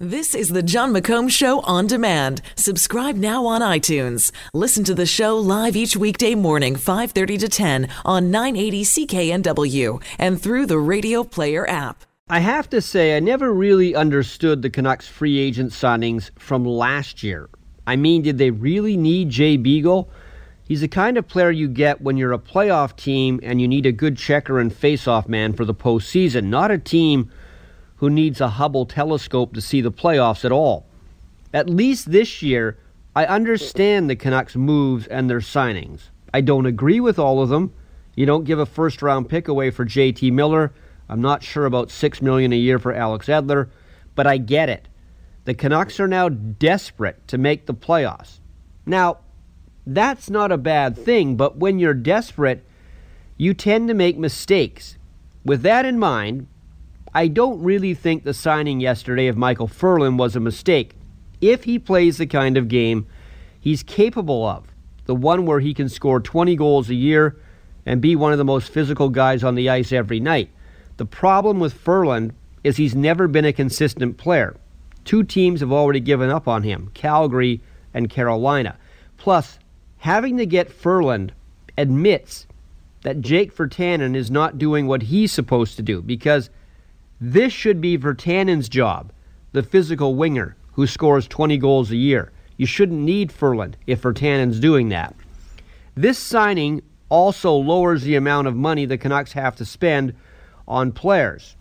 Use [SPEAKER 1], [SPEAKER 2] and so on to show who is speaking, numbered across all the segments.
[SPEAKER 1] This is the Jon McComb Show on demand. Subscribe now on iTunes. Listen to the show live each weekday morning, 5:30 to 10 on 980 CKNW and through the Radio Player app.
[SPEAKER 2] I have to say, I never really understood the Canucks free agent signings from last year. I mean, did they really need Jay Beagle? He's the kind of player you get when you're a playoff team and you need a good checker and faceoff man for the postseason, not a team who needs a Hubble telescope to see the playoffs at all. At least this year, I understand the Canucks' moves and their signings. I don't agree with all of them. You don't give a first round pick away for JT Miller. I'm not sure about 6 million a year for Alex Edler, but I get it. The Canucks are now desperate to make the playoffs. Now, that's not a bad thing, but when you're desperate, you tend to make mistakes. With that in mind, I don't really think the signing yesterday of Michael Ferland was a mistake. If he plays the kind of game he's capable of, the one where he can score 20 goals a year and be one of the most physical guys on the ice every night. The problem with Ferland is he's never been a consistent player. Two teams have already given up on him Calgary and Carolina. Plus, having to get Ferland admits that Jake Virtanen is not doing what he's supposed to do because this should be Virtanen's job, the physical winger who scores 20 goals a year. You shouldn't need Ferland if Virtanen's doing that. This signing also lowers the amount of money the Canucks have to spend on players.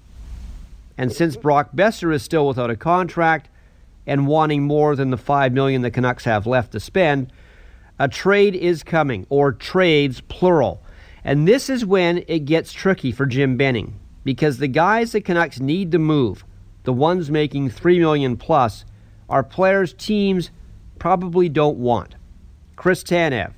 [SPEAKER 2] And since Brock Boeser is still without a contract and wanting more than the 5 million the Canucks have left to spend, a trade is coming or trades plural. And this is when it gets tricky for Jim Benning because the guys the Canucks need to move, the ones making 3 million plus, are players teams probably don't want. Chris Tanev,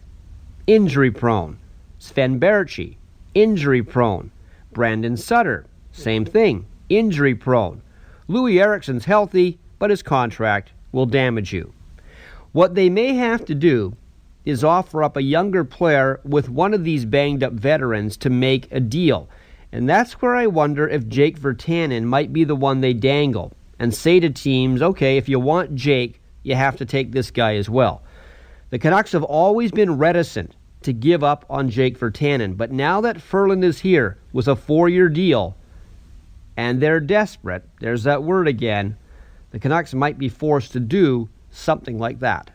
[SPEAKER 2] injury prone. Sven Baertschi, injury prone. Brandon Sutter, same thing, injury prone. Loui Eriksson's healthy, but his contract will damage you. What they may have to do is offer up a younger player with one of these banged up veterans to make a deal. And that's where I wonder if Jake Virtanen might be the one they dangle and say to teams, okay, if you want Jake, you have to take this guy as well. The Canucks have always been reticent to give up on Jake Virtanen, but now that Ferland is here with a four year deal and they're desperate, there's that word again, the Canucks might be forced to do something like that.